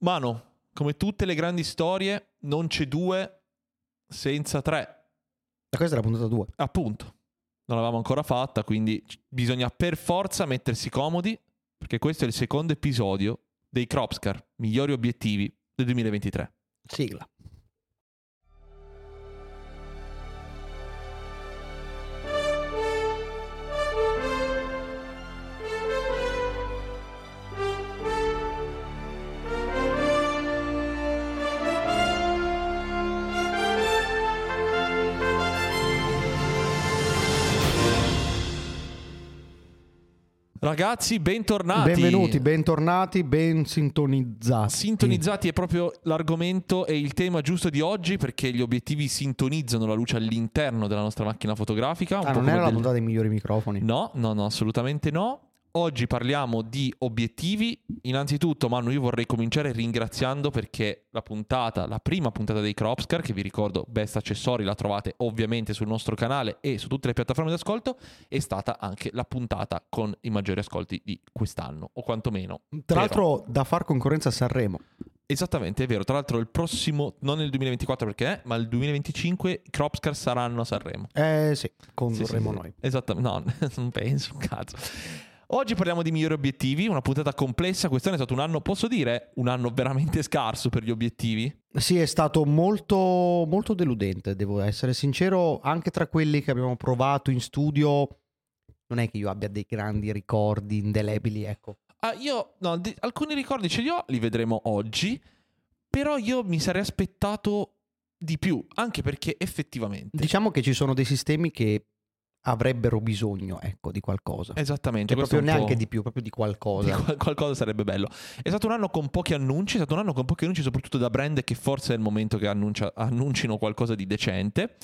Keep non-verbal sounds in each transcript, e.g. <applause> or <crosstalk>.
Mano, come tutte le grandi storie, non c'è due senza tre. E questa è la puntata 2. Appunto, non l'avevamo ancora fatta, quindi bisogna per forza mettersi comodi, perché questo è il secondo episodio dei Cropscar, migliori obiettivi del 2023. Sigla. Ragazzi, bentornati. Benvenuti, bentornati, ben sintonizzati. Sintonizzati è proprio l'argomento e il tema giusto di oggi perché gli obiettivi sintonizzano la luce all'interno della nostra macchina fotografica. un Ah, non era la del- puntata dei migliori microfoni. No, no, no, assolutamente no. Oggi parliamo di obiettivi. Innanzitutto, Manu, io vorrei cominciare ringraziando perché la puntata, la prima puntata dei Cropscar, che vi ricordo, Best Accessori, la trovate ovviamente sul nostro canale e su tutte le piattaforme di ascolto, è stata anche la puntata con i maggiori ascolti di quest'anno, o quantomeno. Tra l'altro da far concorrenza a Sanremo. Esattamente, è vero. Tra l'altro il prossimo, non nel 2024 perché è, ma il 2025 i Cropscar saranno a Sanremo. Eh sì, Sì, condurremo sì, sì. noi. Esattamente, no, <laughs> non penso, cazzo. Oggi parliamo di migliori obiettivi, una puntata complessa. Quest'anno è stato un anno, posso dire, un anno veramente scarso per gli obiettivi. Sì, è stato molto, molto deludente, devo essere sincero. Anche tra quelli che abbiamo provato in studio, non è che io abbia dei grandi ricordi indelebili, ecco. Ah, io, no, di- alcuni ricordi ce li ho, li vedremo oggi. Però io mi sarei aspettato di più, anche perché effettivamente. Diciamo che ci sono dei sistemi che avrebbero bisogno, ecco, di qualcosa. Esattamente, Cioè, proprio neanche di più, proprio di qualcosa. Di qual- qualcosa sarebbe bello. È stato un anno con pochi annunci, è stato un anno con pochi annunci soprattutto da brand che forse è il momento che annuncia- annuncino qualcosa di decente.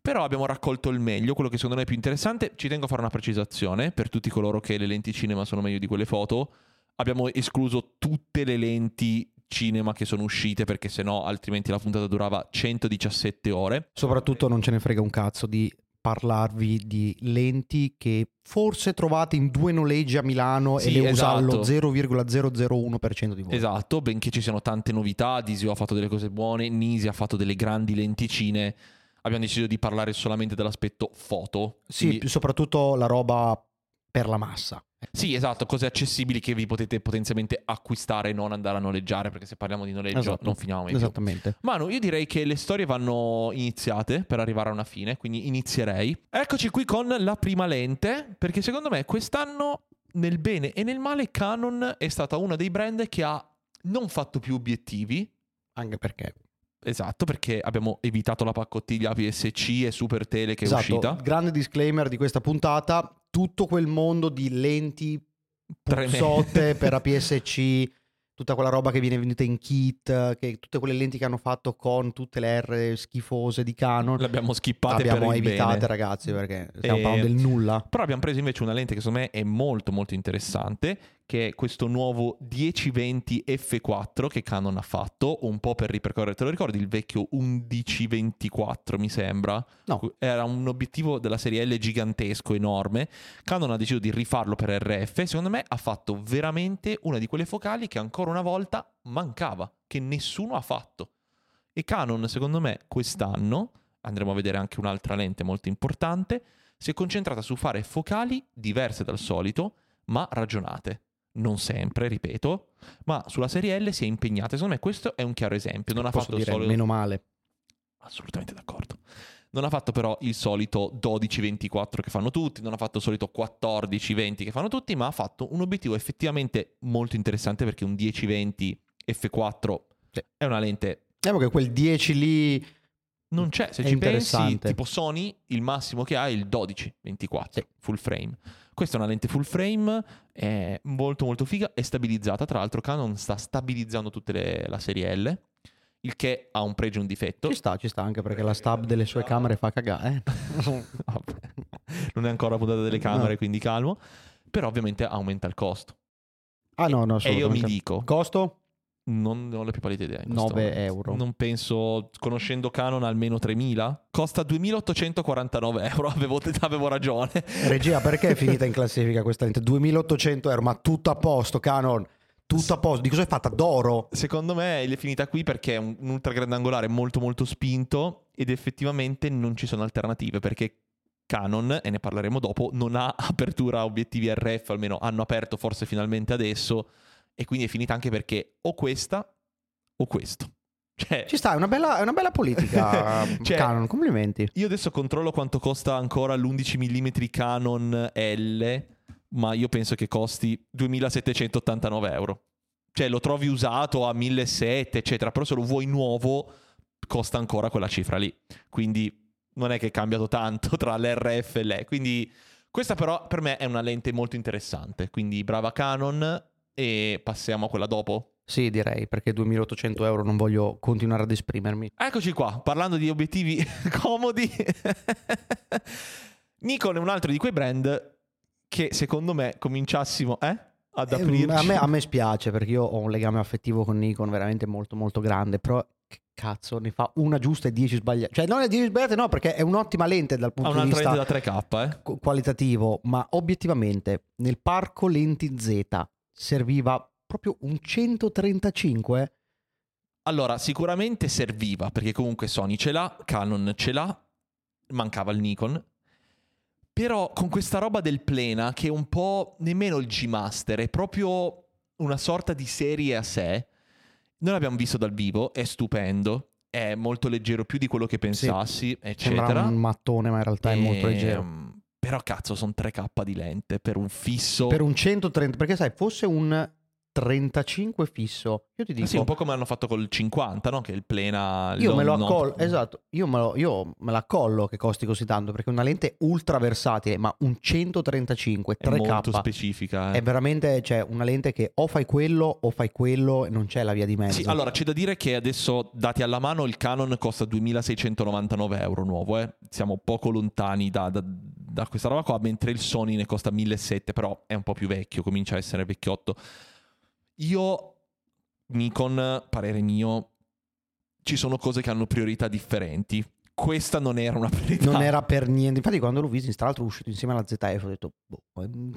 Però abbiamo raccolto il meglio, quello che secondo me è più interessante. Ci tengo a fare una precisazione per tutti coloro che le lenti cinema sono meglio di quelle foto. Abbiamo escluso tutte le lenti cinema che sono uscite perché sennò altrimenti la puntata durava 117 ore. Soprattutto non ce ne frega un cazzo di parlarvi di lenti che forse trovate in due noleggi a Milano Sì, e le usa esatto. allo 0,001% di voi. Esatto, benché ci siano tante novità, Disio ha fatto delle cose buone, Nisi ha fatto delle grandi lenticine. Abbiamo deciso di parlare solamente dell'aspetto foto. Sì, Quindi- soprattutto la roba per la massa. Sì, esatto, cose accessibili che vi potete potenzialmente acquistare e non andare a noleggiare, perché se parliamo di noleggio Esatto. non finiamo mai più. Esattamente. Manu, io direi che le storie vanno iniziate per arrivare a una fine, quindi inizierei. Eccoci qui con la prima lente, perché secondo me quest'anno, nel bene e nel male, Canon è stata uno dei brand che ha non fatto più obiettivi, Anche perché. Esatto, perché abbiamo evitato la paccottiglia APS-C e Super Tele che è esatto, uscita. grande disclaimer di questa puntata, tutto quel mondo di lenti puzzotte per APS-C, tutta quella roba che viene venduta in kit, che, tutte quelle lenti che hanno fatto con tutte le R schifose di Canon. L'abbiamo skippate abbiamo per il evitate bene. ragazzi perché stiamo E- parlando del nulla. Però abbiamo preso invece una lente che secondo me è molto molto interessante, che è questo nuovo 1020 F4 che Canon ha fatto, un po' per ripercorrere, te lo ricordi il vecchio 1124 mi sembra? No. Era un obiettivo della serie L gigantesco, enorme. Canon ha deciso di rifarlo per RF. Secondo me ha fatto veramente una di quelle focali che ancora una volta mancava, che nessuno ha fatto. E Canon, secondo me, quest'anno, andremo a vedere anche un'altra lente molto importante, si è concentrata su fare focali diverse dal solito, ma ragionate. Non sempre, ripeto, ma sulla serie L si è impegnata. Secondo me questo è un chiaro esempio. Non ha Posso fatto dire solo... meno male. Assolutamente d'accordo. Non ha fatto però il solito 12-24 che fanno tutti, non ha fatto il solito 14-20 che fanno tutti, ma ha fatto un obiettivo effettivamente molto interessante perché un 10-20 F4 Sì. è una lente... Diciamo che quel 10 lì Non c'è, se ci pensi, tipo Sony, il massimo che ha è il 12-24 Sì. full frame. Questa è una lente full frame, è molto molto figa, è stabilizzata. Tra l'altro Canon sta stabilizzando tutta la serie L, il che ha un pregio e un difetto. ci sta, ci sta anche perché la stab delle sue camere fa cagare. eh. <laughs> Non è ancora puntata delle camere, No. quindi calmo. Però ovviamente aumenta il costo. Ah no, no, E io mi dico, Costo? Non, ho la più pallida idea. in questo 9 momento. euro. Non penso, conoscendo Canon, almeno 3.000. Costa 2.849 euro, <laughs> avevo, avevo ragione. Regia, perché è finita in classifica questa lente? 2800 euro, ma tutto a posto, Canon. tutto a posto. Di cosa è fatta? D'oro. Secondo me è finita qui perché è un, un ultra grandangolare molto molto spinto ed effettivamente non ci sono alternative perché Canon, e ne parleremo dopo, non ha <laughs> apertura a obiettivi RF, almeno hanno aperto forse finalmente adesso e quindi è finita anche perché o questa o questo. <laughs> Cioè, Ci sta, è una bella, è una bella politica <laughs> Cioè- Canon, complimenti. io adesso controllo quanto costa ancora l'11 mm Canon L, ma io penso che costi 2789 euro. Cioè lo trovi usato a 1700, eccetera, però se lo vuoi nuovo costa ancora quella cifra lì. Quindi non è che è cambiato tanto <laughs> tra l'RF e l'E. Quindi questa però per me è una lente molto interessante. Quindi brava Canon e passiamo a quella dopo. Sì, direi, perché 2800 euro non voglio continuare ad esprimermi. Eccoci qua, parlando di obiettivi <laughs> comodi. Nikon è un altro di quei brand che secondo me cominciassimo eh, ad Eh, aprirci. a, me, a me spiace perché io ho un legame affettivo con Nikon veramente molto molto grande, però che cazzo ne fa una giusta e 10 sbagliate. Cioè non è 10 sbagliate no, perché è un'ottima lente dal punto di vista lente da 3K, eh. qu- qualitativo, ma obiettivamente nel parco lenti Z serviva proprio un 135 Allora, sicuramente serviva, perché comunque Sony ce l'ha, Canon ce l'ha, mancava il Nikon. Però con questa roba del Plena, che è un po' nemmeno il G-Master, è proprio una sorta di serie a sé. Noi l'abbiamo visto dal vivo, è stupendo, è molto leggero, più di quello che pensassi, sembra eccetera. un mattone, ma in realtà è molto leggero. Però cazzo, sono 3K di lente per un fisso. Per un 130, perché sai, fosse un 35 fisso, io ti dico sì, un po' come hanno fatto col 50, no? Che il Plena... Io me lo accollo, esatto, io me, lo, io me l'accollo che costi così tanto perché è una lente ultra versatile, ma un 135 È molto 3K specifica. eh. è veramente cioè, una lente che o fai quello o fai quello e non c'è la via di mezzo. Sì, allora c'è da dire che adesso, dati alla mano, il Canon costa 2699 euro nuovo, eh. siamo poco lontani da, da- da questa roba qua, mentre il Sony ne costa 1700, però è un po' più vecchio, comincia a essere vecchiotto. Io, Nikon, parere mio, ci sono cose che hanno priorità differenti. Questa non era una priorità. Non era per niente. Infatti, quando l'ho visto, tra l'altro, è uscito insieme alla ZF. Ho detto, boh,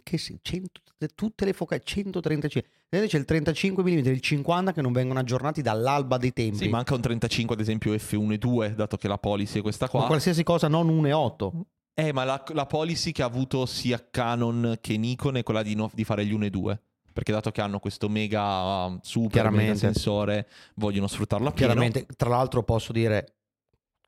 che si- 100 tutte le focali 135. Vedete, c'è il 35 mm e il 50 che non vengono aggiornati dall'alba dei tempi. Sì, manca un 35 ad esempio F1 e 2, dato che la policy è questa qua. Ma qualsiasi cosa non 1,8. Eh, ma la, la policy che ha avuto sia Canon che Nikon è quella di, no- di fare gli 1 e 2. Perché dato che hanno questo mega uh, super mega sensore, vogliono sfruttarlo a pieno. Chiaramente, tra l'altro, posso dire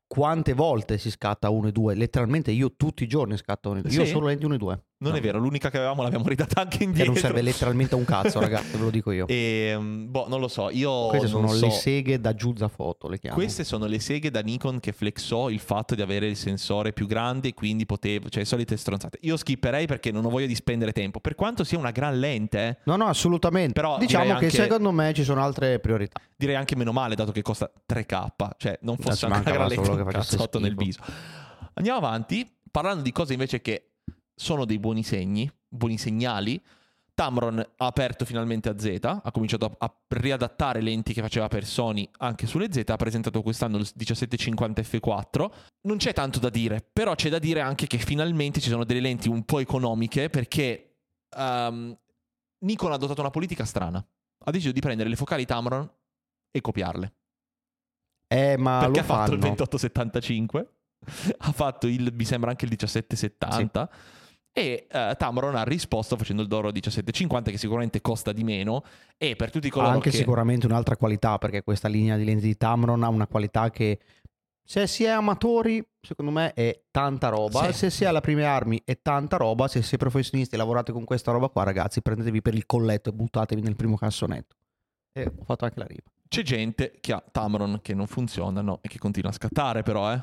quante volte si scatta 1 e 2. Letteralmente, io tutti i giorni scatto 1 e 2. Io Sì? solo lenti 1 e 2. Non è vero, l'unica che avevamo l'abbiamo ridata anche Che indietro. non serve letteralmente a un cazzo, <laughs> ragazzi, ve lo dico io. E, mm, boh, non lo so, io Queste sono so. le seghe da Giuzza Foto, le chiamo. Queste sono le seghe da Nikon che flexò il fatto di avere il sensore più grande e quindi potevo, cioè solite stronzate. Io skipperei perché non ho voglia di spendere tempo, per quanto sia una gran lente, eh, No, no, assolutamente. Però diciamo che anche- secondo me ci sono altre priorità. direi anche meno male dato che costa 3K, cioè non fosse anche una gran lente un che cazzotto nel viso. Andiamo avanti, parlando di cose invece che sono dei buoni segni, buoni segnali. Tamron ha aperto finalmente a Z, ha cominciato a, a riadattare lenti che faceva per Sony anche sulle Z, ha presentato quest'anno il 1750 F4. Non c'è tanto da dire, però c'è da dire anche che finalmente ci sono delle lenti un po' economiche perché ehm, Nikon ha adottato una politica strana. Ha deciso di prendere le focali Tamron e copiarle. Eh, ma perché ha fatto il fanno. 2875, <laughs> ha fatto il, mi sembra anche il 1770. E eh, Tamron ha risposto facendo il Doro 1750 che sicuramente costa di meno e per tutti Ha coloro anche che sicuramente un'altra qualità, perché questa linea di lenti di Tamron ha una qualità che se si è amatori, secondo me è tanta roba. Sì. Se si è alla prime armi è tanta roba. Se siete professionisti e lavorate con questa roba qua, ragazzi, prendetevi per il colletto e buttatevi nel primo cassonetto. E ho fatto anche la riva. c'è gente che ha Tamron che non funzionano e che continua a scattare però eh.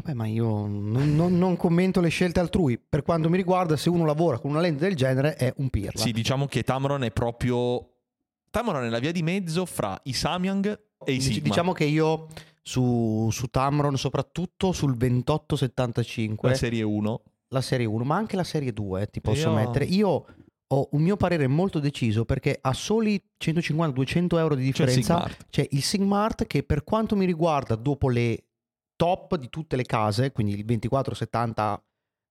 Vabbè, ma io non, non- non commento le scelte altrui. Per quanto mi riguarda, se uno lavora con una lente del genere, è un pirla. Sì, diciamo che Tamron è proprio Tamron è la via di mezzo fra i Samyang e i Sigma. Diciamo che io su, su Tamron, soprattutto sul 2875, la serie 1. la serie 1, ma anche la serie 2 ti posso Io- mettere. Io ho un mio parere molto deciso perché a soli 150-200 euro di Cioè il differenza Sigmart. c'è il Sigmart che per quanto mi riguarda dopo le top di tutte le case, quindi il 2470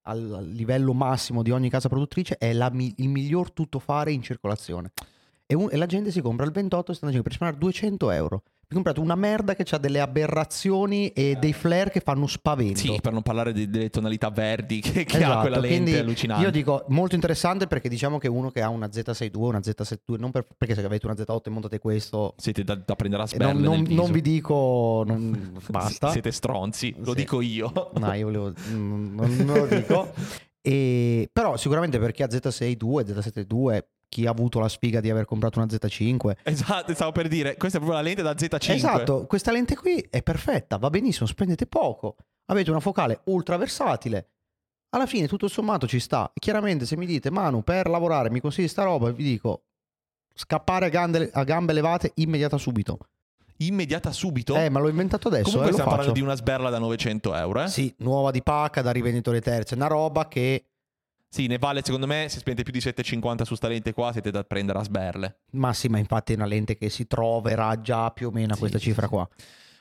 al livello massimo di ogni casa produttrice, è la il miglior tuttofare in circolazione. e, un- e la gente si compra il 28 75 per spendere 200 euro. Ho comprato una merda che ha delle aberrazioni e dei flare che fanno spavento. Sì, per non parlare di- delle tonalità verdi che, che ha Esatto, quella lente allucinante. Io dico molto interessante perché diciamo che uno che ha una Z62, una Z72, non per- perché se avete una Z8 e montate questo, Siete da, da prendere a eh, sberle non, non- non vi dico, non- <laughs> basta. Siete stronzi, lo Sì. dico io. No, io volevo, non, non lo dico. <laughs> E- però sicuramente per chi ha Z62, Z72, chi ha avuto la sfiga di aver comprato una Z5. Esatto, stavo per dire, questa è proprio la lente da Z5. Esatto, questa lente qui è perfetta, va benissimo, spendete poco, avete una focale ultra versatile. Alla fine tutto sommato ci sta. Chiaramente se mi dite Manu per lavorare mi consigli sta roba, vi dico scappare a gambe, a gambe levate immediata subito. Immediata subito. Eh, ma l'ho inventato adesso, Comunque eh, stiamo parlando di una sberla da 900 euro, eh? Sì, nuova di pacca da rivenditore terzo, è una roba che Sì, ne vale secondo me, se spendete più di 7,50 su sta lente qua, siete da prendere a sberle. Ma sì, ma infatti è una lente che si troverà già più o meno a Sì, questa cifra qua.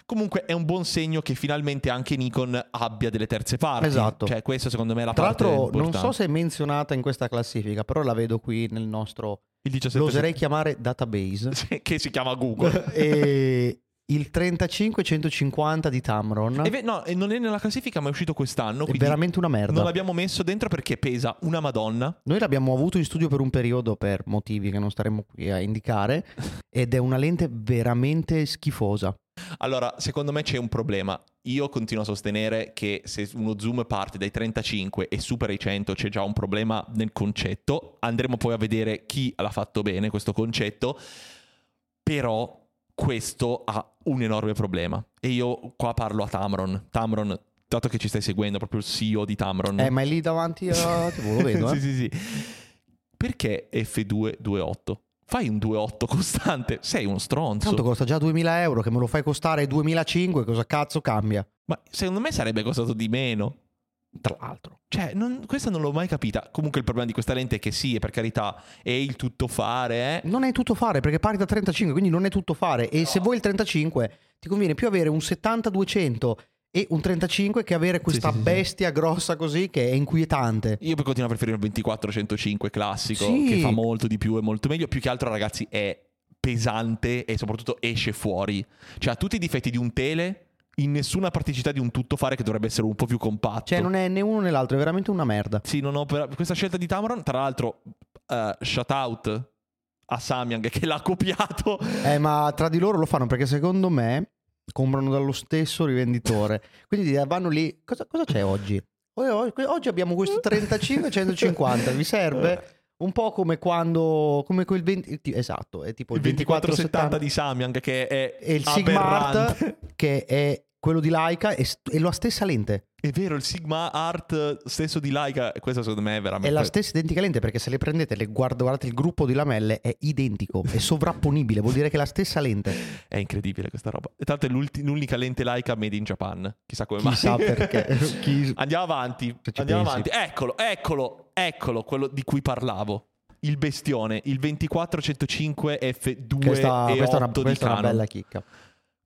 Comunque è un buon segno che finalmente anche Nikon abbia delle terze parti. Esatto. Cioè, questo secondo me è la Tra parte l'altro non so se è menzionata in questa classifica, però la vedo qui nel nostro... Il 17 Lo oserei chiamare database. <laughs> che si chiama Google. <laughs> e il 35-150 di Tamron ve- no, e non è nella classifica, ma è uscito quest'anno. è veramente una merda. non l'abbiamo messo dentro perché pesa una madonna. Noi l'abbiamo avuto in studio per un periodo per motivi che non staremo qui a indicare <laughs> ed è una lente veramente schifosa. Allora, secondo me c'è un problema. Io continuo a sostenere che se uno zoom parte dai 35 e supera i 100 c'è già un problema nel concetto. Andremo poi a vedere chi l'ha fatto bene questo concetto. Però questo ha un enorme problema. E io qua parlo a Tamron. Tamron, dato che ci stai seguendo, proprio il CEO di Tamron. Eh, ma è lì davanti a... tipo, lo vedo, eh. <laughs> sì, sì, sì. Perché F228? Fai un 2.8 costante, sei uno stronzo. Tanto costa già 2000 euro, che me lo fai costare 2005, cosa cazzo cambia? Ma secondo me sarebbe costato di meno. Tra l'altro. Cioè, non- questa non l'ho mai capita. Comunque il problema di questa lente è che sì, per carità, è il tuttofare, eh. Non è tutto fare perché parti da 35, quindi non è tutto fare. E se vuoi il 35, ti conviene più avere un 70-200 e un 35 che avere questa sì, sì, sì. bestia grossa così che è inquietante. Io continuo a preferire il 24-105 classico, che fa molto di più e molto meglio. Più che altro, ragazzi, è pesante e soprattutto esce fuori. Cioè, ha tutti i difetti di un tele, in nessuna praticità di un tuttofare che dovrebbe essere un po' più compatto. Cioè, non è né uno né l'altro, è veramente una merda. Sì, non ho per- questa scelta di Tamron, tra l'altro, eh, shout out a Samyang che l'ha copiato. Eh, ma tra di loro lo fanno perché secondo me comprano dallo stesso rivenditore. Quindi vanno lì. Cosa, cosa c'è oggi? Oggi abbiamo questo 35 150, vi serve? Un po' come quando. come quel 20. ti- Esatto, è tipo Il il 2470 2470 di Samyang che è e il Sigma aberrante. Art che è quello di Leica e st- è la stessa lente. È vero, il Sigma Art stesso di Leica, questo secondo me è veramente... È la stessa identica lente perché se le prendete e guardate il gruppo di lamelle è identico, è sovrapponibile, vuol dire che è la stessa lente. <laughs> È incredibile questa roba. E tanto è l'unica lente Leica made in Japan. Chissà come mai. Chissà perché. <laughs> Chi- Andiamo avanti. Andiamo pensi. avanti. Eccolo, eccolo, eccolo, quello di cui parlavo. Il bestione, il 2405 F2 Questa, e questa è una, 8 di questa è una Canon. bella chicca.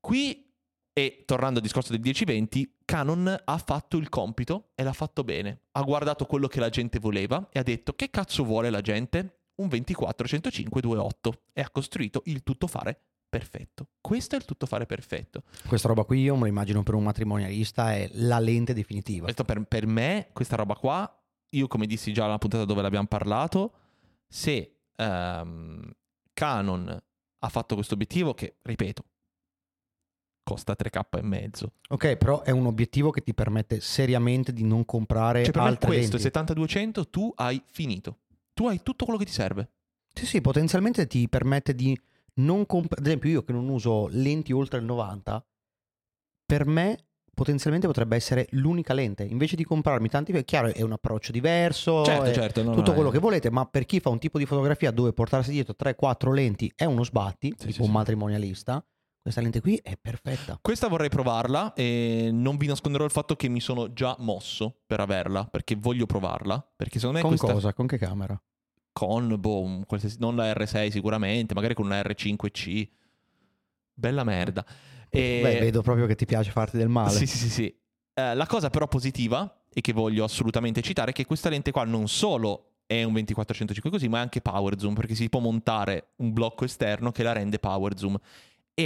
Qui, e tornando al discorso del 1020, Canon ha fatto il compito e l'ha fatto bene. Ha guardato quello che la gente voleva e ha detto che cazzo vuole la gente? Un 24-105 2.8 e ha costruito il tuttofare perfetto. Questo è il tuttofare perfetto. Questa roba qui io me lo immagino per un matrimonialista è la lente definitiva. Per, per me, questa roba qua, io come dissi già nella puntata dove l'abbiamo parlato, se ehm, Canon ha fatto questo obiettivo che, ripeto, costa 3k e mezzo. Ok, però è un obiettivo che ti permette seriamente di non comprare Cioè per me altre questo, lenti. il 70-200, tu hai finito. Tu hai tutto quello che ti serve. Sì, sì, potenzialmente ti permette di non comprare... Ad esempio io che non uso lenti oltre il 90, per me potenzialmente potrebbe essere l'unica lente. Invece di comprarmi tanti... È chiaro, è un approccio diverso, certo, è certo. tutto no, quello è- che volete, ma per chi fa un tipo di fotografia dove portarsi dietro 3-4 lenti è uno sbatti, Sì, tipo sì, un sì. Questa lente qui è perfetta. Questa vorrei provarla e non vi nasconderò il fatto che mi sono già mosso per averla, perché voglio provarla. Perché secondo me Con questa... cosa? Con che camera? con boh, un qualsiasi- non la R6 sicuramente, magari con una R5C. Bella merda. E- Beh, vedo proprio che ti piace farti del male. Sì, sì, sì, sì. Eh, la cosa però positiva e che voglio assolutamente citare è che questa lente qua non solo è un 2405 così, ma è anche power zoom perché si può montare un blocco esterno che la rende power zoom.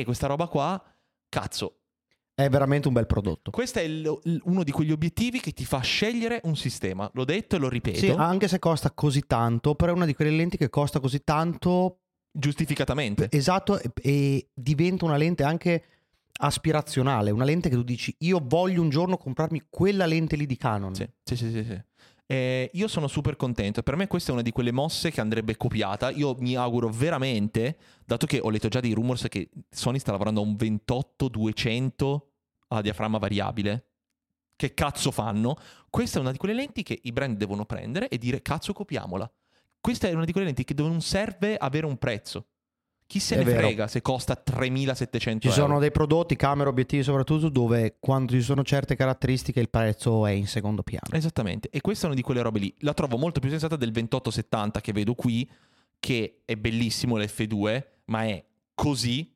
E questa roba qua, cazzo, È veramente un bel prodotto. questo è il- uno di quegli obiettivi che ti fa scegliere un sistema. L'ho detto e lo ripeto. Sì, anche se costa così tanto, però è una di quelle lenti che costa così tanto Giustificatamente. Esatto, e, e diventa una lente anche aspirazionale, una lente che tu dici io voglio un giorno comprarmi quella lente lì di Canon. Sì, sì, sì, sì, sì. Eh, io sono super contento. Per me questa è una di quelle mosse che andrebbe copiata. Io mi auguro veramente, dato che ho letto già dei rumors che Sony sta lavorando a un 28-200 a diaframma variabile. Che cazzo fanno? Questa è una di quelle lenti che i brand devono prendere e dire cazzo copiamola. Questa è una di quelle lenti che non serve avere un prezzo. Chi se ne vero. frega se costa 3700 Ci euro. sono dei prodotti, camere, obiettivi soprattutto, dove quando ci sono certe caratteristiche il prezzo è in secondo piano. Esattamente, e questa è una di quelle robe lì. La trovo molto più sensata del 2870 che vedo qui, che è bellissimo l'F2, ma è così.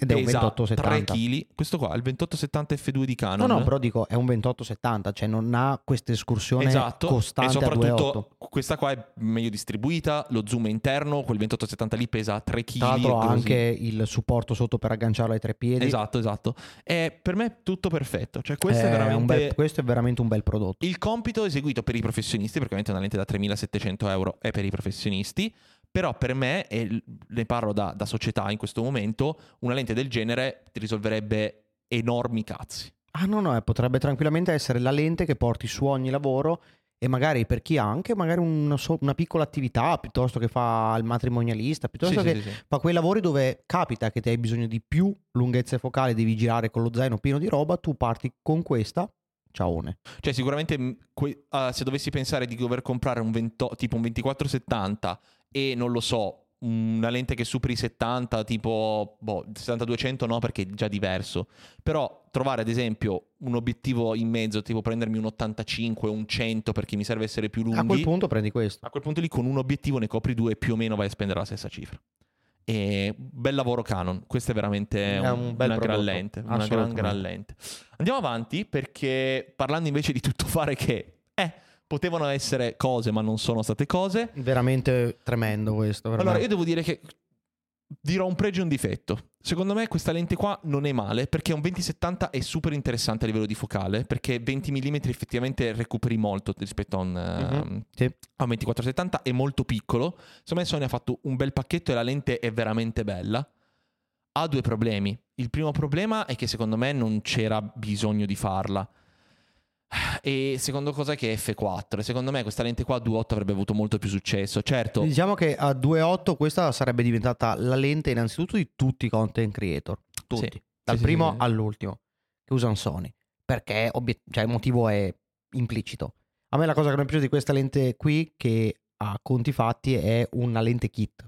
Ed è un pesa 2870. 3 kg. Questo qua, il 2870 F2 di No, Canon. no, però dico, è un 2870, cioè non ha questa escursione Esatto, e costante 2.8. soprattutto questa qua è meglio distribuita, lo zoom è interno, quel 2870 lì pesa 3 kg. Tra l'altro ha anche il supporto sotto per agganciarlo ai tre piedi. Esatto, esatto. E per me è tutto perfetto. Cioè, questo è, È veramente un bel- questo è veramente un bel prodotto. Il compito eseguito per i professionisti, perché ovviamente una lente da 3700 euro è per i professionisti, però per me, e ne parlo da, da società in questo momento, una lente del genere ti risolverebbe enormi cazzi. Ah no, no, eh, potrebbe tranquillamente essere la lente che porti su ogni lavoro e magari per chi ha anche magari una, so- una piccola attività piuttosto che fa il matrimonialista, piuttosto Sì, che sì, sì, fa quei lavori dove capita che ti hai bisogno di più lunghezze focali, devi girare con lo zaino pieno di roba, tu parti con questa, ciaone. Cioè, sicuramente ah, se dovessi pensare di dover comprare un 20 tipo un 2470 e non lo so, una lente che superi i 70, tipo boh, 70-200 no, perché è già diverso. Però trovare ad esempio un obiettivo in mezzo, tipo prendermi un 85, un 100 perché mi serve essere più lunghi. A quel punto prendi questo. A quel punto lì con un obiettivo ne copri due e più o meno vai a spendere la stessa cifra. E bel lavoro Canon, questo è veramente È un- un bel una gran lente, una gran, gran lente. Andiamo avanti perché parlando invece di tutto fare che, eh, potevano essere cose ma non sono state cose. Veramente tremendo questo. Allora io devo dire che dirò un pregio e un difetto. Secondo me questa lente qua non è male perché un 2070 è super interessante a livello di focale perché 20 mm effettivamente recuperi molto rispetto a un, ehm, Sì. a un 2470 è molto piccolo. Secondo me Sony ha fatto un bel pacchetto e la lente è veramente bella. Ha due problemi. Il primo problema è che secondo me non c'era bisogno di farla. E secondo cosa è che è F4. Secondo me questa lente qua a 2.8 avrebbe avuto molto più successo. Certo, Diciamo che a 2.8 questa sarebbe diventata la lente innanzitutto di tutti i content creator. Tutti. Sì. Dal Sì, primo sì. all'ultimo. Che usano Sony. Perché obiet- cioè, il motivo è implicito. A me la cosa che mi è piaciuta di questa lente qui, che a conti fatti è una lente kit.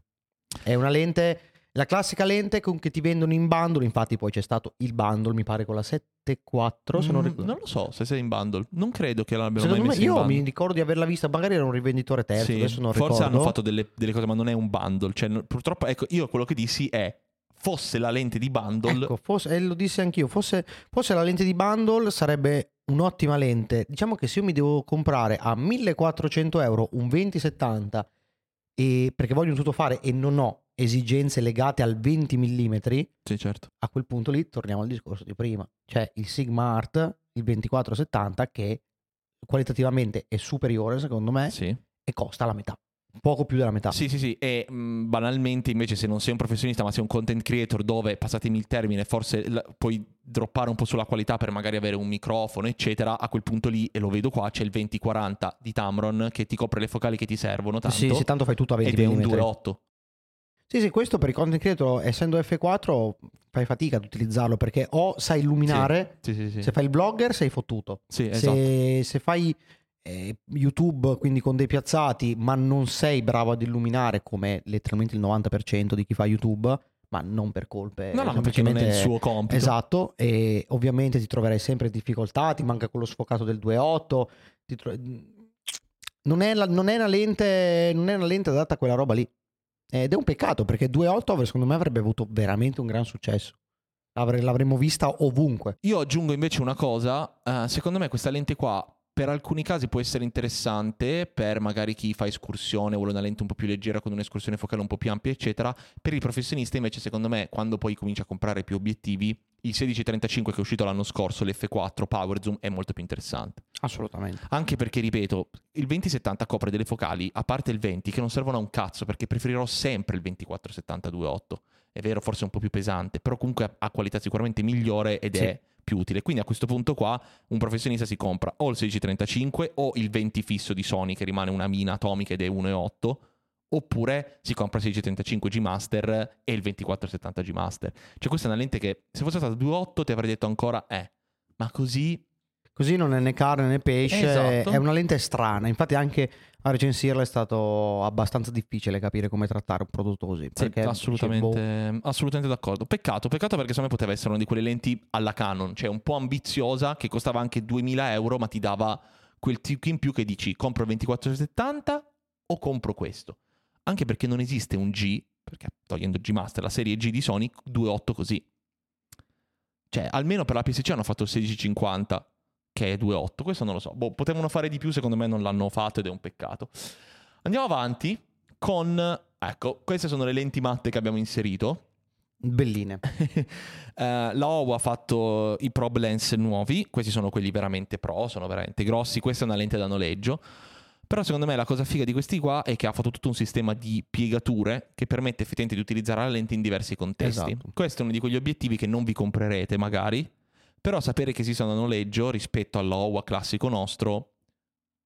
È una lente, la classica lente con che ti vendono in bundle. Infatti poi c'è stato il bundle, mi pare con la 7.4 se non Mm, ricordo. lo so se sei in bundle. Non credo che l'abbiano Secondo mai me, io mi ricordo di averla vista, magari era un rivenditore terzo, Sì, adesso non forse ricordo. hanno fatto delle, delle cose, ma non è un bundle. Cioè, purtroppo, ecco, io quello che dissi è fosse la lente di bundle. Ecco, fosse, e lo dissi anch'io, fosse, fosse la lente di bundle sarebbe un'ottima lente. Diciamo che se io mi devo comprare a 1400 euro un 2070 e perché voglio tutto fare e non ho esigenze legate al 20 mm, Sì, certo. a quel punto lì torniamo al discorso di prima. C'è il Sigma Art, il 2470 che qualitativamente è superiore secondo me Sì. e costa la metà, poco più della metà. Sì, sì, sì. E mh, banalmente, invece, se non sei un professionista, ma sei un content creator dove, passatemi il termine, forse l- puoi droppare un po' sulla qualità per magari avere un microfono, eccetera, a quel punto lì, e lo vedo qua, c'è il 2040 di Tamron che ti copre le focali che ti servono tanto. Sì, sì, tanto fai tutto a 20 ed è un mm. 2.8. Sì, sì, questo per i content creator, essendo F4, fai fatica ad utilizzarlo perché o sai illuminare, Sì, sì, sì. se fai il blogger sei fottuto. Sì, esatto. Se, se fai eh, YouTube, quindi con dei piazzati, ma non sei bravo ad illuminare come letteralmente il 90% di chi fa YouTube, ma non per colpe. No, no, perché non è il suo compito. Esatto, e ovviamente ti troverai sempre in difficoltà, ti manca quello sfocato del 2.8, ti tro- non, è la- non è una lente, non è una lente adatta a quella roba lì. Ed è un peccato perché 2.8 avre- secondo me avrebbe avuto veramente un gran successo. L'avre- l'avremmo vista ovunque. Io aggiungo invece una cosa, eh, secondo me questa lente qua per alcuni casi può essere interessante, per magari chi fa escursione, vuole una lente un po' più leggera con un'escursione focale un po' più ampia, eccetera. Per il professionista invece, secondo me, quando poi comincia a comprare più obiettivi, il 1635 che è uscito l'anno scorso, l'F4 Power Zoom, è molto più interessante. Assolutamente. Anche perché, ripeto, il 2070 copre delle focali, a parte il 20, che non servono a un cazzo, perché preferirò sempre il 2470 2.8. È vero, forse è un po' più pesante, però comunque ha qualità sicuramente migliore ed Sì. è più utile. Quindi a questo punto qua un professionista si compra o il 1635 o il 20 fisso di Sony che rimane una mina atomica ed è 1.8 oppure si compra il 1635 G Master e il 2470 G Master. Cioè questa è una lente che se fosse stata 2.8 ti avrei detto ancora eh, ma così Così non è né carne né pesce, Esatto. è una lente strana. Infatti anche a recensirla è stato abbastanza difficile capire come trattare un prodotto così. Sì, assolutamente, boh, assolutamente d'accordo. Peccato, peccato perché secondo me poteva essere una di quelle lenti alla Canon, cioè un po' ambiziosa, che costava anche 2000 euro, ma ti dava quel tick in più che dici compro il 2470 o compro questo. Anche perché non esiste un G, perché togliendo G Master, la serie G di Sony 2.8 così. Cioè, almeno per la PSC hanno fatto il 1650, che è 2.8. Questo non lo so. Boh, potevano fare di più, secondo me non l'hanno fatto ed è un peccato. Andiamo avanti con... Ecco, queste sono le lenti matte che abbiamo inserito. belline. <laughs> Eh, la OWO ha fatto i probe lens nuovi, questi sono quelli veramente pro, sono veramente grossi, questa è una lente da noleggio. Però secondo me la cosa figa di questi qua è che ha fatto tutto un sistema di piegature che permette effettivamente di utilizzare la lente in diversi contesti. Esatto. Questo è uno di quegli obiettivi che non vi comprerete magari, però sapere che esistono a noleggio rispetto all'OWA classico nostro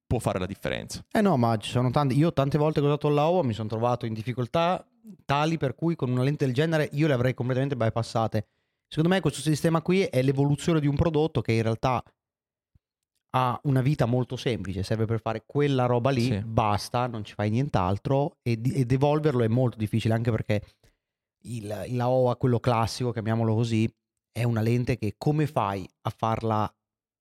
può fare la differenza. Eh no, ma ci sono tanti. Io tante volte che ho usato l'AO mi sono trovato in difficoltà tali per cui con una lente del genere io le avrei completamente bypassate. Secondo me questo sistema qui è l'evoluzione di un prodotto che in realtà ha una vita molto semplice, serve per fare quella roba lì, Sì. basta, non ci fai nient'altro e di- ed evolverlo è molto difficile anche perché il, il AOA, quello classico, chiamiamolo così, è una lente che come fai a farla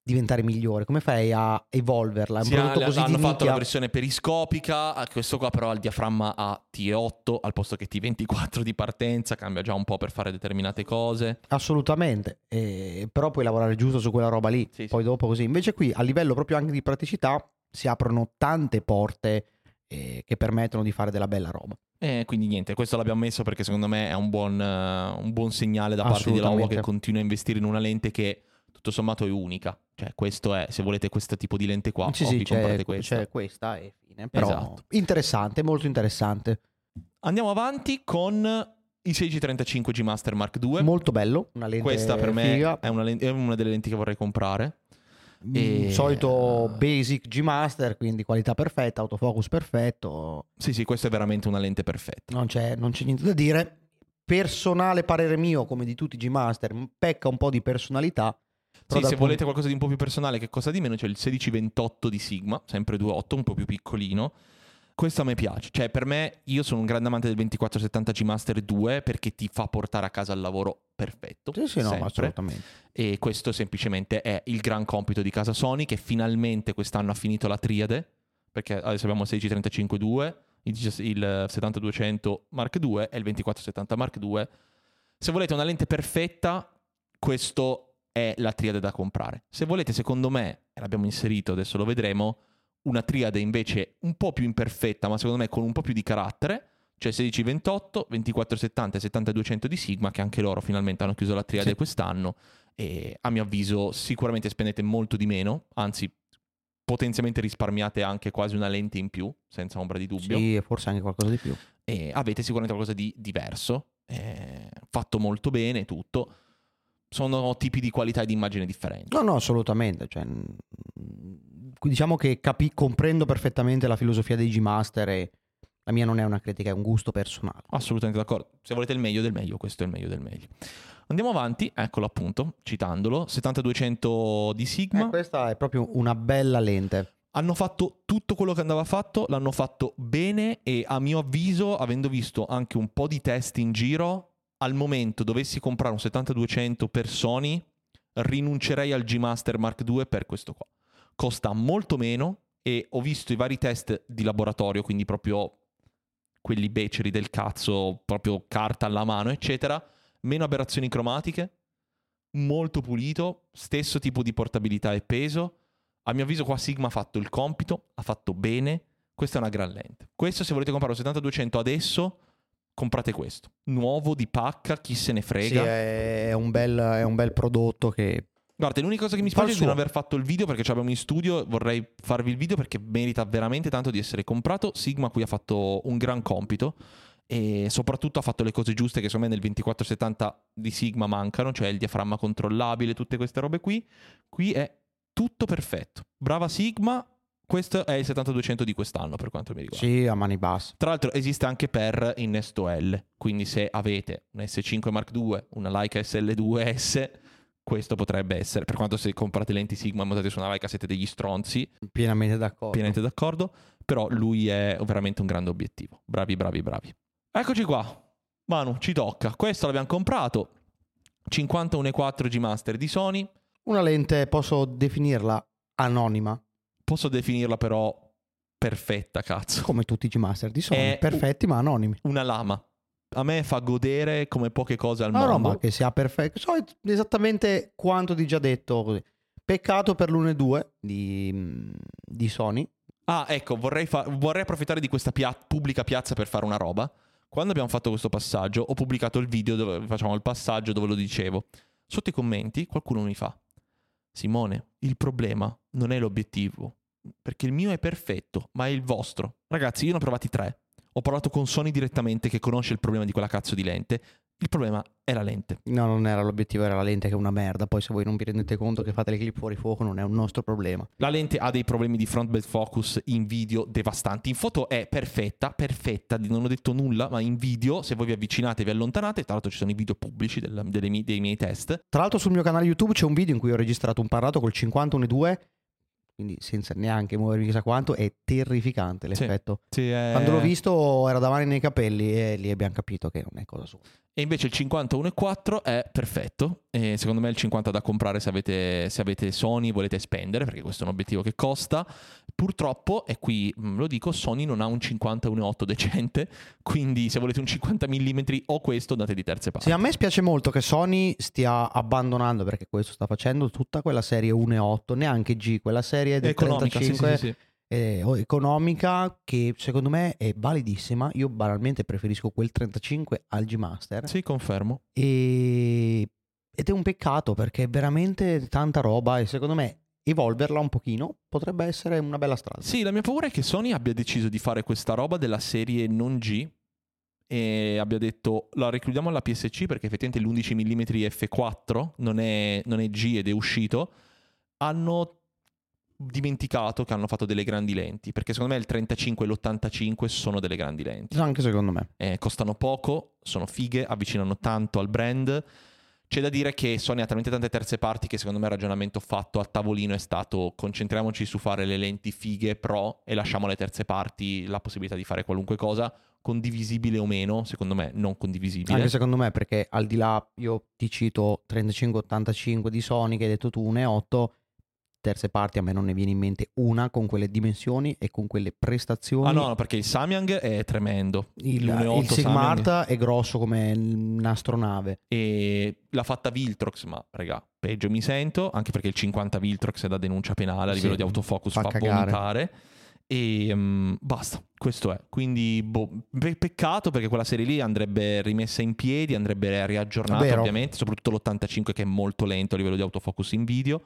diventare migliore? Come fai a evolverla? Un Sì, prodotto ha- così hanno fatto nicchia. la versione periscopica, questo qua però ha il diaframma a T8 al posto che T24 di partenza, cambia già un po' per fare determinate cose. Assolutamente, eh, però puoi lavorare giusto su quella roba lì, Sì, poi sì. dopo così. Invece qui a livello proprio anche di praticità si aprono tante porte eh, che permettono di fare della bella roba. E quindi niente, questo l'abbiamo messo perché secondo me è un buon, eh, un buon segnale da parte di Laowa che continua a investire in una lente che tutto sommato è unica. Cioè questo è, se volete questo tipo di lente qua, sì, sì, vi comprate questa. c'è questa e fine. Però Esatto. interessante, molto interessante. Andiamo avanti con il 1635 G Master Mark II. Molto bello, una lente Questa per me è una, len- è una delle lenti che vorrei comprare. Mm, e- Solito basic G Master, quindi qualità perfetta, autofocus perfetto, Sì, sì, questa è veramente una lente perfetta. non c'è, non c'è niente da dire. Personale parere mio, come di tutti i G Master, pecca un po' di personalità. Però Sì, se punto- volete qualcosa di un po' più personale che costa di meno, c'è il 1628 di Sigma, sempre 2.8, un po' più piccolino. Questo a me piace, cioè per me io sono un grande amante del 2470 G Master 2 perché ti fa portare a casa il lavoro perfetto. Sì, sì, no, assolutamente. E questo semplicemente è il gran compito di casa Sony che finalmente quest'anno ha finito la triade, perché adesso abbiamo il 1635-2, il, 10 il 7200 Mark II e il 2470 Mark II. Se volete una lente perfetta, questo è la triade da comprare. Se volete, secondo me, l'abbiamo inserito, adesso lo vedremo, una triade invece un po' più imperfetta, ma secondo me con un po' più di carattere, cioè 1628, 2470 e 7200 di Sigma, che anche loro finalmente hanno chiuso la triade Sì. quest'anno. E a mio avviso sicuramente spendete molto di meno, anzi potenzialmente risparmiate anche quasi una lente in più, senza ombra di dubbio Sì, e forse anche qualcosa di più. e avete sicuramente qualcosa di diverso, eh, fatto molto bene, tutto. Sono tipi di qualità e di immagine differenti. No, no, assolutamente. Cioè, diciamo che capi- comprendo perfettamente la filosofia dei G-Master e la mia non è una critica, è un gusto personale. Assolutamente d'accordo. Se volete il meglio del meglio, questo è il meglio del meglio. Andiamo avanti, eccolo appunto, citandolo, 7200 di Sigma. Eh, questa è proprio una bella lente. Hanno fatto tutto quello che andava fatto, l'hanno fatto bene e a mio avviso, avendo visto anche un po' di test in giro, al momento dovessi comprare un 7200 per Sony, rinuncerei al G Master Mark II per questo qua. Costa molto meno e ho visto i vari test di laboratorio, quindi proprio quelli beceri del cazzo, proprio carta alla mano, eccetera, meno aberrazioni cromatiche, molto pulito, stesso tipo di portabilità e peso, A mio avviso qua Sigma ha fatto il compito, ha fatto bene, questa è una gran lente. Questo se volete comprare lo 70-200 adesso, comprate questo. Nuovo di pacca, chi se ne Sì, frega. è, è un bel, è un bel prodotto che... Guarda, l'unica cosa che mi spiace è di non aver fatto il video perché ci abbiamo in studio, vorrei farvi il video perché merita veramente tanto di essere comprato. Sigma qui ha fatto un gran compito e soprattutto ha fatto le cose giuste che secondo me nel 2470 di Sigma mancano, cioè il diaframma controllabile, tutte queste robe qui. Qui è tutto perfetto. Brava Sigma, questo è il 7200 di quest'anno per quanto mi riguarda. Sì, a mani basse. Tra l'altro esiste anche per innesto L, quindi se avete un S5 Mark II, una Leica SL2S, questo potrebbe essere, per quanto se comprate lenti Sigma e montate su una Leica siete degli stronzi, Pienamente d'accordo. pienamente d'accordo, però lui è veramente un grande obiettivo. Bravi, bravi, bravi. Eccoci qua. Manu, ci tocca. Questo l'abbiamo comprato. 51.4 G Master di Sony. Una lente, posso definirla anonima, Posso definirla però perfetta, cazzo. come tutti i G-Master di Sony, È perfetti ma anonimi. Una lama. A me fa godere come poche cose al no, mondo. ma che sia perfetto. So esattamente quanto ti già detto. così. Peccato per l'1-2 di, di Sony. Ah, ecco, vorrei, fa- vorrei approfittare di questa pia- pubblica piazza per fare una roba. Quando abbiamo fatto questo passaggio, ho pubblicato il video dove facciamo il passaggio dove lo dicevo. Sotto i commenti qualcuno mi fa: Simone, il problema non è l'obiettivo, perché il mio è perfetto, ma è il vostro. Ragazzi, io ne ho provati tre. Ho parlato con Sony direttamente che conosce il problema di quella cazzo di lente. Il problema è la lente. No, non era l'obiettivo, era la lente che è una merda. Poi se voi non vi rendete conto che fate le clip fuori fuoco non è un nostro problema. La lente ha dei problemi di front bed focus in video devastanti. In foto è perfetta, perfetta, non ho detto nulla, ma in video, se voi vi avvicinate e vi allontanate, tra l'altro ci sono i video pubblici del- delle dei miei test. Tra l'altro sul mio canale YouTube c'è un video in cui ho registrato un parlato col 51-2, quindi senza neanche muovermi chissà quanto, è terrificante l'effetto. Quando l'ho visto era davanti nei capelli e lì abbiamo capito che non è cosa sua. E invece il 51.4 è perfetto. E secondo me è il 50 da comprare se avete, se avete Sony volete spendere, perché questo è un obiettivo che costa. Purtroppo, e qui mh, lo dico, Sony non ha un 51.8 decente, <laughs> quindi se volete un 50 mm o questo andate di terze parti. Sì, a me spiace molto che Sony stia abbandonando, perché questo sta facendo, tutta quella serie 1.8, neanche G, quella serie del economica, sì, 35 sì, sì, sì. Eh, economica che secondo me è validissima. Io banalmente preferisco quel 35 al G Master. Sì, confermo. E... Ed è un peccato perché è veramente tanta roba e secondo me evolverla un pochino potrebbe essere una bella strada. Sì, la mia paura è che Sony abbia deciso di fare questa roba della serie non G e abbia detto la recludiamo alla PSC perché effettivamente l'11 mm f4 non è, non è G ed è uscito. Hanno dimenticato che hanno fatto delle grandi lenti perché secondo me il 35 e l'85 sono delle grandi lenti. Anche secondo me. Eh, costano poco, sono fighe, avvicinano tanto al brand. C'è da dire che Sony ha talmente tante terze parti che secondo me il ragionamento fatto a tavolino è stato concentriamoci su fare le lenti fighe pro e lasciamo alle terze parti la possibilità di fare qualunque cosa, condivisibile o meno, secondo me non condivisibile. Anche secondo me perché al di là, io ti cito 3585 di Sony che hai detto tu, 1.8, terze parti a me non ne viene in mente una con quelle dimensioni e con quelle prestazioni. Ah no, no, perché il Samyang è tremendo. Il, l'1.8 il Sigmart è grosso come un'astronave. E l'ha fatta Viltrox, ma raga, peggio mi sento, anche perché il 50 Viltrox è da denuncia penale a Sì, livello di autofocus, fa fa, cagare. vomitare. E mm, basta, questo è. Quindi boh, pe- peccato perché quella serie lì andrebbe rimessa in piedi, andrebbe riaggiornata Vero. ovviamente, soprattutto l'85 che è molto lento a livello di autofocus in video.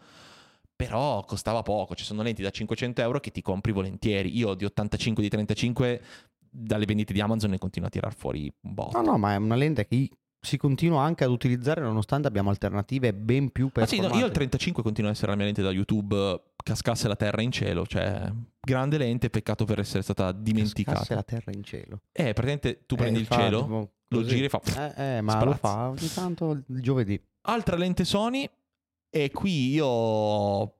Però costava poco, ci sono lenti da 500 euro che ti compri volentieri. Io di 85 di 35 dalle vendite di Amazon ne continuo a tirar fuori un botto. No, no, ma è una lente che si continua anche ad utilizzare nonostante abbiamo alternative ben più Ah sì, no, performanti. io il 35 continua a essere la mia lente da YouTube, eh, cascasse la terra in cielo, cioè grande lente, peccato per essere stata Cascasse dimenticata. la terra in cielo. Eh, praticamente tu Eh, prendi il cielo, mo- lo giri e fa... Eh, eh, ma lo fa ogni tanto il giovedì. Altra lente Sony e qui io...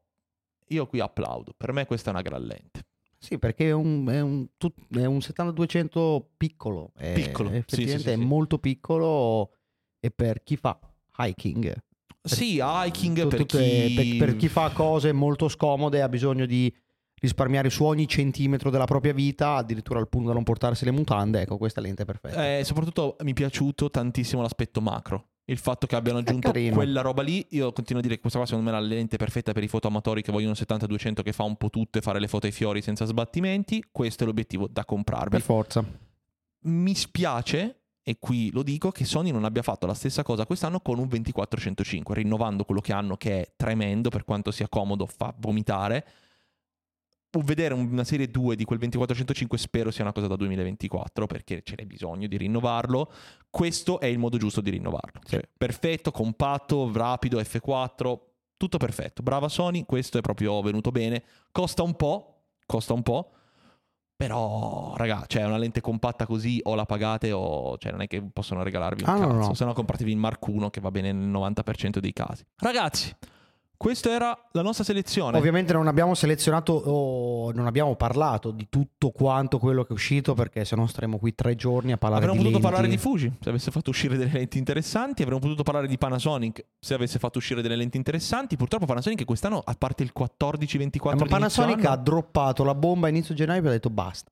Io qui applaudo, per me questa è una gran lente. Sì, perché è un, è un, è un 7200 piccolo. È, Piccolo, sì, Effettivamente sì, sì, è sì. molto piccolo e per chi fa hiking. Sì, hiking per tutte- chi... per- per chi fa cose molto scomode ha bisogno di risparmiare su ogni centimetro della propria vita, addirittura al punto da non portarsi le mutande. Ecco, questa lente è perfetta. Eh, soprattutto mi è piaciuto tantissimo l'aspetto macro. Il fatto che abbiano aggiunto quella roba lì, io continuo a dire che questa qua secondo me è la lente perfetta per i fotoamatori che vogliono 70-200 che fa un po' tutto e fare le foto ai fiori senza sbattimenti. Questo è l'obiettivo da comprarvi. Per forza. Mi spiace, e qui lo dico, che Sony non abbia fatto la stessa cosa quest'anno con un 2405, rinnovando quello che hanno che è tremendo per quanto sia comodo, fa vomitare. Vedere una serie 2 di quel 2405 spero sia una cosa da 2024 perché ce n'è bisogno di rinnovarlo. Questo è il modo giusto di rinnovarlo. Sì. Cioè, perfetto, compatto, rapido, F4, tutto perfetto. Brava Sony, questo è proprio venuto bene. Costa un po', costa un po', però, raga, cioè una lente compatta così o la pagate o cioè non è che possono regalarvi un Ah, no, cazzo, no. se no compratevi il Mark 1 che va bene nel 90% dei casi. Ragazzi, questa era la nostra selezione. Ovviamente non abbiamo selezionato o non abbiamo parlato di tutto quanto quello che è uscito perché se no staremo qui tre giorni a parlare Avremmo di potuto lenti. parlare di Fuji se avesse fatto uscire delle lenti interessanti. Avremmo potuto parlare di Panasonic se avesse fatto uscire delle lenti interessanti. Purtroppo Panasonic quest'anno, a parte il 14-24 Eh, ma Panasonic anno- ha droppato la bomba a inizio gennaio e ha detto basta.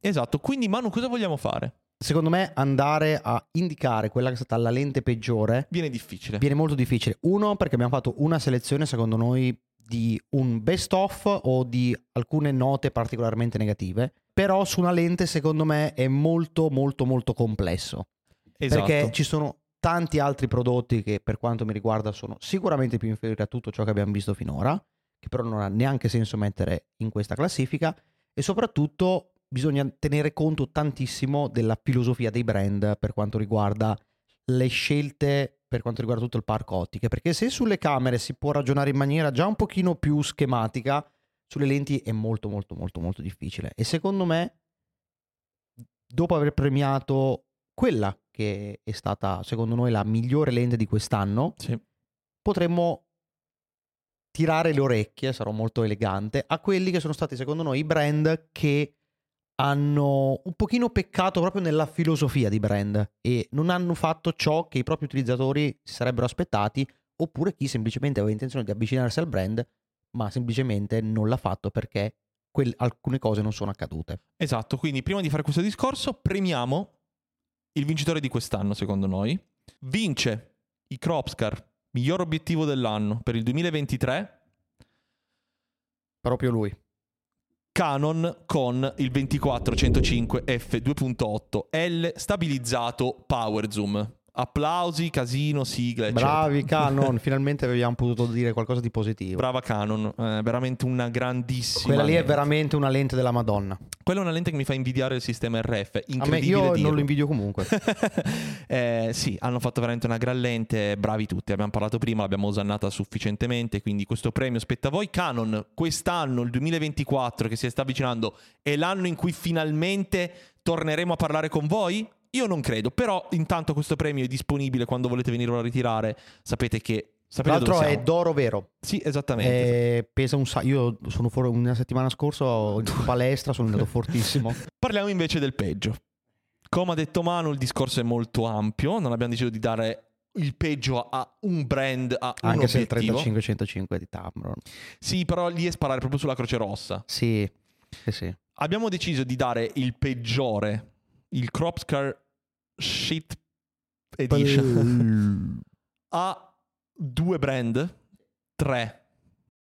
Esatto, quindi Manu cosa vogliamo fare? Secondo me andare a indicare quella che è stata la lente peggiore Viene difficile. viene molto difficile. Uno, perché abbiamo fatto una selezione, secondo noi, di un best of o di alcune note particolarmente negative. Però su una lente, secondo me, è molto, molto, molto complesso. Esatto. Perché ci sono tanti altri prodotti che, per quanto mi riguarda, sono sicuramente più inferiori a tutto ciò che abbiamo visto finora, che però non ha neanche senso mettere in questa classifica. E soprattutto bisogna tenere conto tantissimo della filosofia dei brand per quanto riguarda le scelte per quanto riguarda tutto il parco ottiche, perché se sulle camere si può ragionare in maniera già un pochino più schematica, sulle lenti è molto molto molto molto difficile e secondo me dopo aver premiato quella che è stata secondo noi la migliore lente di quest'anno, Sì. potremmo tirare le orecchie, sarò molto elegante, a quelli che sono stati secondo noi i brand che hanno un pochino peccato proprio nella filosofia di brand e non hanno fatto ciò che i propri utilizzatori si sarebbero aspettati oppure chi semplicemente aveva intenzione di avvicinarsi al brand ma semplicemente non l'ha fatto perché quel- alcune cose non sono accadute. Esatto, quindi prima di fare questo discorso premiamo il vincitore di quest'anno, secondo noi. Vince i Cropscar, miglior obiettivo dell'anno per il 2023, Proprio lui. Canon con il 24-105 f2.8 L stabilizzato Power Zoom. Applausi, casino, sigla, eccetera. Bravi <laughs> Canon, finalmente abbiamo potuto dire qualcosa di positivo. Brava Canon, eh, veramente una grandissima Quella lì è lente. veramente una lente della Madonna. Quella è una lente che mi fa invidiare il sistema RF. A me Incredibile io dirlo. non lo invidio comunque. <laughs> Eh, sì, hanno fatto veramente una gran lente, bravi tutti, abbiamo parlato prima, l'abbiamo osannata sufficientemente, quindi questo premio spetta a voi. Canon, quest'anno, il 2024 che si sta avvicinando, è l'anno in cui finalmente torneremo a parlare con voi? Io non credo, però intanto questo premio è disponibile quando volete venirlo a ritirare, sapete che... Tra Sapete l'altro è d'oro vero. Sì, esattamente. Eh, pesa un sacco. Io sono fuori una settimana scorsa, ho in <laughs> palestra, sono andato fortissimo. Parliamo invece del peggio. Come ha detto Manu, il discorso è molto ampio. Non abbiamo deciso di dare il peggio a un brand, a un Anche se il obiettivo. 35-105 di Tamron. Sì, però lì è sparare proprio sulla Croce Rossa. Sì, sì, sì. Abbiamo deciso di dare il peggiore, il Cropscar Shit Edition, <laughs> a due brand, tre,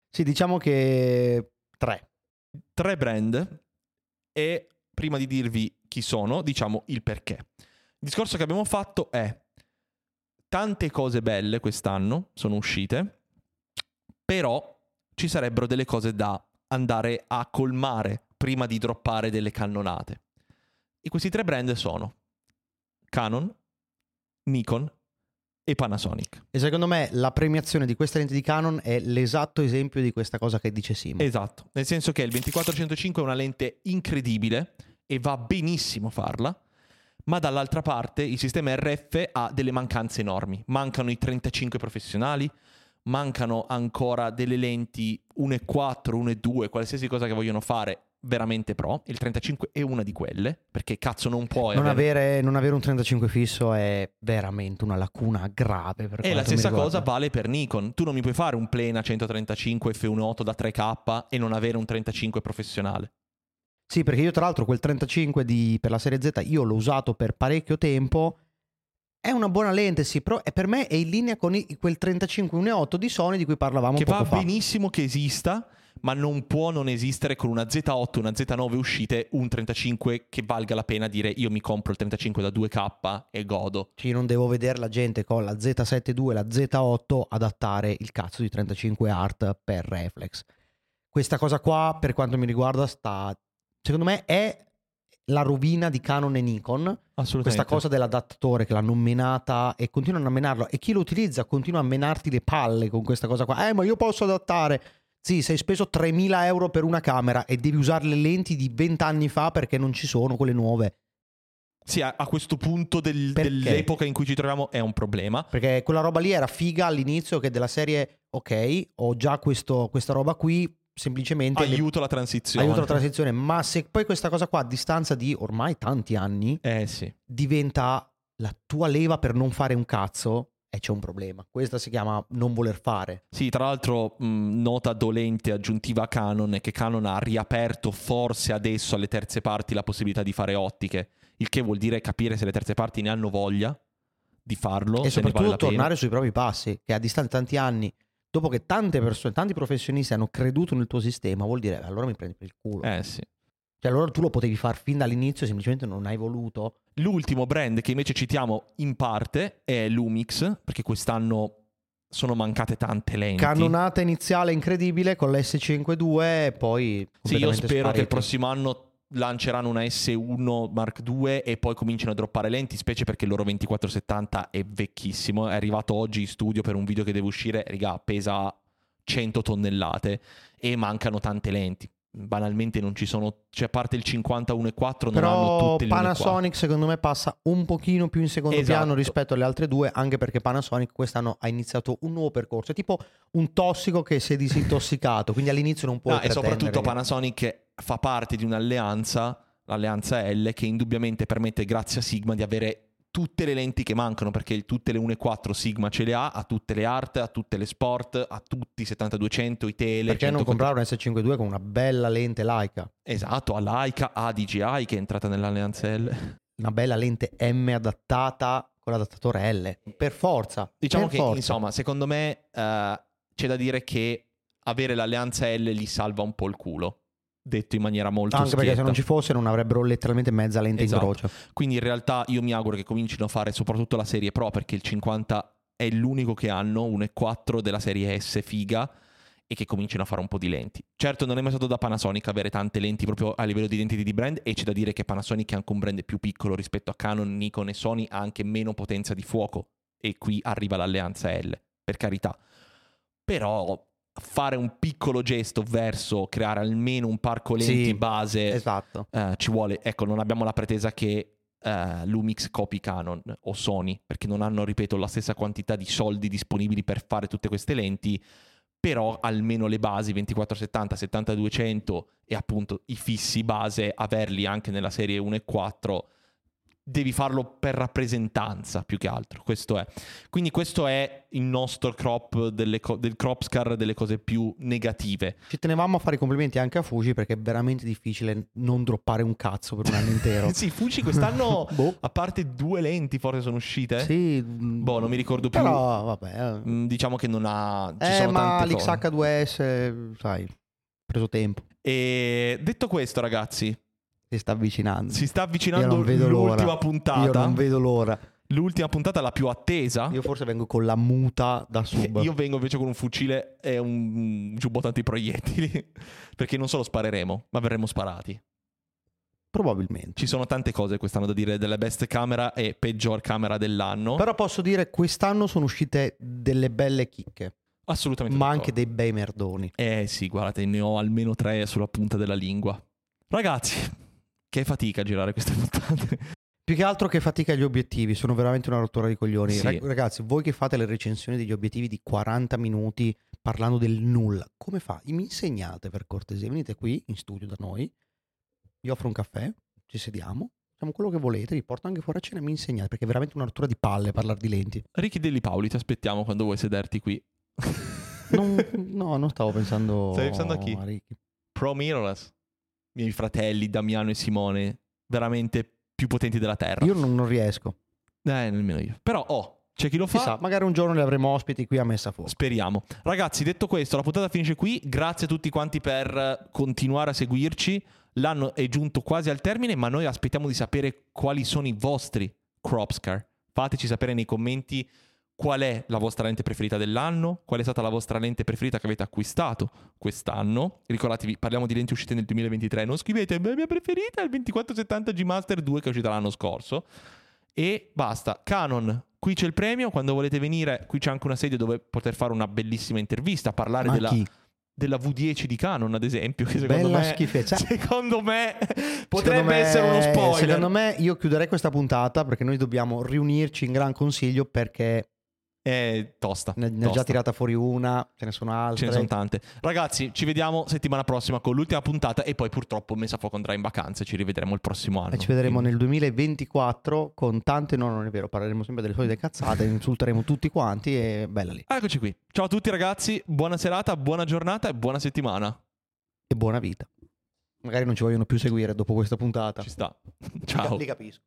Sì, diciamo che tre. tre brand e prima di dirvi chi sono, diciamo il perché. Il discorso che abbiamo fatto è tante cose belle quest'anno sono uscite, però ci sarebbero delle cose da andare a colmare prima di droppare delle cannonate. E questi tre brand sono Canon, Nikon e Panasonic. E secondo me la premiazione di questa lente di Canon è l'esatto esempio di questa cosa che dice Simo. Esatto, nel senso che il 2405 è una lente incredibile e va benissimo farla, ma dall'altra parte il sistema RF ha delle mancanze enormi. Mancano i 35 professionali, mancano ancora delle lenti 1.4, 1.2, qualsiasi cosa che vogliono fare veramente pro. Il 35 è una di quelle, perché cazzo non puoi non, avere... avere, non avere un 35 fisso è veramente una lacuna grave. E la stessa cosa vale per Nikon. Tu non mi puoi fare un plena 135 f1.8 da 3K e non avere un 35 professionale. Sì, perché io tra l'altro quel 35 di- per la serie Z io l'ho usato per parecchio tempo È una buona lente, sì, però è- per me è in linea con i- quel 35 1.8 di Sony di cui parlavamo che poco va fa. benissimo che esista, ma non può non esistere con una Z8, una Z9 uscite, un 35 che valga la pena dire io mi compro il 35 da 2K e godo. Cioè, io non devo vedere la gente con la Z7 II e la Z8 adattare il cazzo di 35 art per reflex. Questa cosa qua, per quanto mi riguarda, sta. Secondo me è la rovina di Canon e Nikon. Assolutamente. Questa cosa dell'adattatore che l'hanno menata e continuano a menarlo. E chi lo utilizza continua a menarti le palle con questa cosa qua. Eh, ma io posso adattare. Sì, sei speso 3.000 euro per una camera e devi usare le lenti di 20 anni fa perché non ci sono quelle nuove. Sì, a, a questo punto del- dell'epoca in cui ci troviamo è un problema. Perché quella roba lì era figa all'inizio che della serie, ok, ho già questo- questa roba qui, semplicemente le- Aiuto la transizione. aiuto la transizione. Ma se poi questa cosa qua a distanza di ormai tanti anni Eh sì. diventa la tua leva per non fare un cazzo, e c'è un problema. Questa si chiama non voler fare. Sì, tra l'altro, mh, nota dolente aggiuntiva a Canon è che Canon ha riaperto forse adesso alle terze parti la possibilità di fare ottiche, il che vuol dire capire se le terze parti ne hanno voglia di farlo, e se vale soprattutto pena. tornare sui propri passi, che a distanza di tanti anni, dopo che tante persone, tanti professionisti hanno creduto nel tuo sistema, vuol dire "Eh, allora mi prendi per il culo. Eh sì. Cioè allora tu lo potevi far fin dall'inizio, semplicemente non hai voluto. L'ultimo brand che invece citiamo in parte è Lumix, perché quest'anno sono mancate tante lenti. Cannonata iniziale incredibile con l'S5 II e poi Sì, io spero che il sparite. prossimo anno lanceranno una S1 Mark II e poi cominciano a droppare lenti, specie perché il loro 2470 è vecchissimo. È arrivato oggi in studio per un video che deve uscire, raga, pesa 100 tonnellate e mancano tante lenti. Banalmente non ci sono, cioè a parte il 51.4 non hanno tutte le 1.4. Panasonic secondo me passa un pochino più in secondo Esatto. piano rispetto alle altre due, anche perché Panasonic quest'anno ha iniziato un nuovo percorso. È tipo un tossico che si è disintossicato, quindi all'inizio non puoi Ah, e soprattutto Panasonic fa parte di un'alleanza, l'alleanza L, che indubbiamente permette, grazie a Sigma, di avere tutte le lenti che mancano, perché tutte le 1.4 Sigma ce le ha, a tutte le art, a tutte le sport, a tutti i 7200, i tele. Perché non 100 comprare un S5 II con una bella lente Leica, Esatto, a Leica, a DJI che è entrata nell'alleanza L. una bella lente M adattata con l'adattatore L. Per forza. Diciamo per che, forza. insomma, secondo me eh, c'è da dire che avere l'alleanza L gli salva un po' il culo. Detto in maniera molto Anche perché se schietta. non ci fosse non avrebbero letteralmente mezza lente Esatto. in croce. Quindi in realtà io mi auguro che comincino a fare soprattutto la serie Pro perché il 50 è l'unico che hanno, 1.4 della serie S figa e che comincino a fare un po' di lenti. Certo non è mai stato da Panasonic avere tante lenti proprio a livello di identity di brand e c'è da dire che Panasonic è anche un brand più piccolo rispetto a Canon, Nikon e Sony, ha anche meno potenza di fuoco e qui arriva l'alleanza L, per carità. Però fare un piccolo gesto verso creare almeno un parco lenti Sì, base Esatto. eh, ci vuole, ecco, non abbiamo la pretesa che eh, Lumix copi Canon o Sony, perché non hanno, ripeto, la stessa quantità di soldi disponibili per fare tutte queste lenti, però almeno le basi 2470, 7200 e appunto i fissi base, averli anche nella serie 1 e 4, devi farlo per rappresentanza più che altro, questo è. Quindi questo è il nostro crop delle co- del crop scar delle cose più negative. Ci tenevamo a fare i complimenti anche a Fuji perché è veramente difficile non droppare un cazzo per un anno intero. <laughs> sì, Fuji quest'anno <laughs> boh. A parte due lenti forse sono uscite. Sì. Boh, non mi ricordo più. Però vabbè. eh. Mm, Diciamo che non ha... Ci Eh, sono ma tante cose. l'XH2S, sai, preso tempo. E detto questo, ragazzi, Si sta avvicinando. si sta avvicinando vedo l'ora. l'ultima puntata. Io non vedo l'ora. L'ultima puntata, la più attesa. Io forse vengo con la muta da sub. Io vengo invece con un fucile e un giubbotto antiproiettili. <laughs> Perché non solo spareremo, ma verremo sparati. Probabilmente. Ci sono tante cose quest'anno da dire della best camera e peggior camera dell'anno. Però posso dire quest'anno sono uscite delle belle chicche, Assolutamente. ma anche dei bei merdoni. Eh sì, guardate, ne ho almeno tre sulla punta della lingua. Ragazzi, che fatica a girare queste <laughs> puntate. Più che altro che fatica gli obiettivi, sono veramente una rottura di coglioni. Sì. Rag- Ragazzi, voi che fate le recensioni degli obiettivi di 40 minuti parlando del nulla, come fa? Mi insegnate per cortesia, venite qui in studio da noi, vi offro un caffè, ci sediamo, facciamo quello che volete, vi porto anche fuori a cena e mi insegnate, perché è veramente una rottura di palle parlare di lenti. Ricky Delli Paoli, ti aspettiamo quando vuoi sederti qui. Non- no, non stavo pensando <laughs> Stai pensando a chi? Ricky. Pro Mirrorless. Miei fratelli Damiano e Simone, veramente più potenti della Terra. Io non, non riesco. Eh, nemmeno io. Però, oh, c'è chi lo fa. Chissà, magari un giorno li avremo ospiti qui a Messa Fuoco. Speriamo. Ragazzi, detto questo, la puntata finisce qui. Grazie a tutti quanti per continuare a seguirci. L'anno è giunto quasi al termine, ma noi aspettiamo di sapere quali sono i vostri Cropscar. Fateci sapere nei commenti qual è la vostra lente preferita dell'anno, qual è stata la vostra lente preferita che avete acquistato quest'anno. Ricordatevi, parliamo di lenti uscite nel 2023, non scrivete la mia preferita è il 2470 G Master 2 che è uscita l'anno scorso. E basta. Canon, qui c'è il premio, quando volete venire, qui c'è anche una sede dove poter fare una bellissima intervista, parlare Ma della, chi? della V10 di Canon, ad esempio, che secondo Bella me, schifezza. <laughs> secondo me potrebbe Secondo me- essere uno spoiler. Secondo me io chiuderei questa puntata perché noi dobbiamo riunirci in gran consiglio perché È tosta. ne, ne ho già tirata fuori una, ce ne sono altre. Ce ne sono tante. Ragazzi, ci vediamo settimana prossima con l'ultima puntata e poi purtroppo Messa Fuoco andrà in vacanze. Ci rivedremo il prossimo anno. E ci vedremo Quindi- nel 2024 con tante, no non è vero, parleremo sempre delle solite cazzate, insulteremo tutti quanti e bella lì. Eccoci qui. Ciao a tutti ragazzi, buona serata, buona giornata e buona settimana. E buona vita. Magari non ci vogliono più seguire dopo questa puntata. Ci sta. <laughs> Ciao. Li capisco.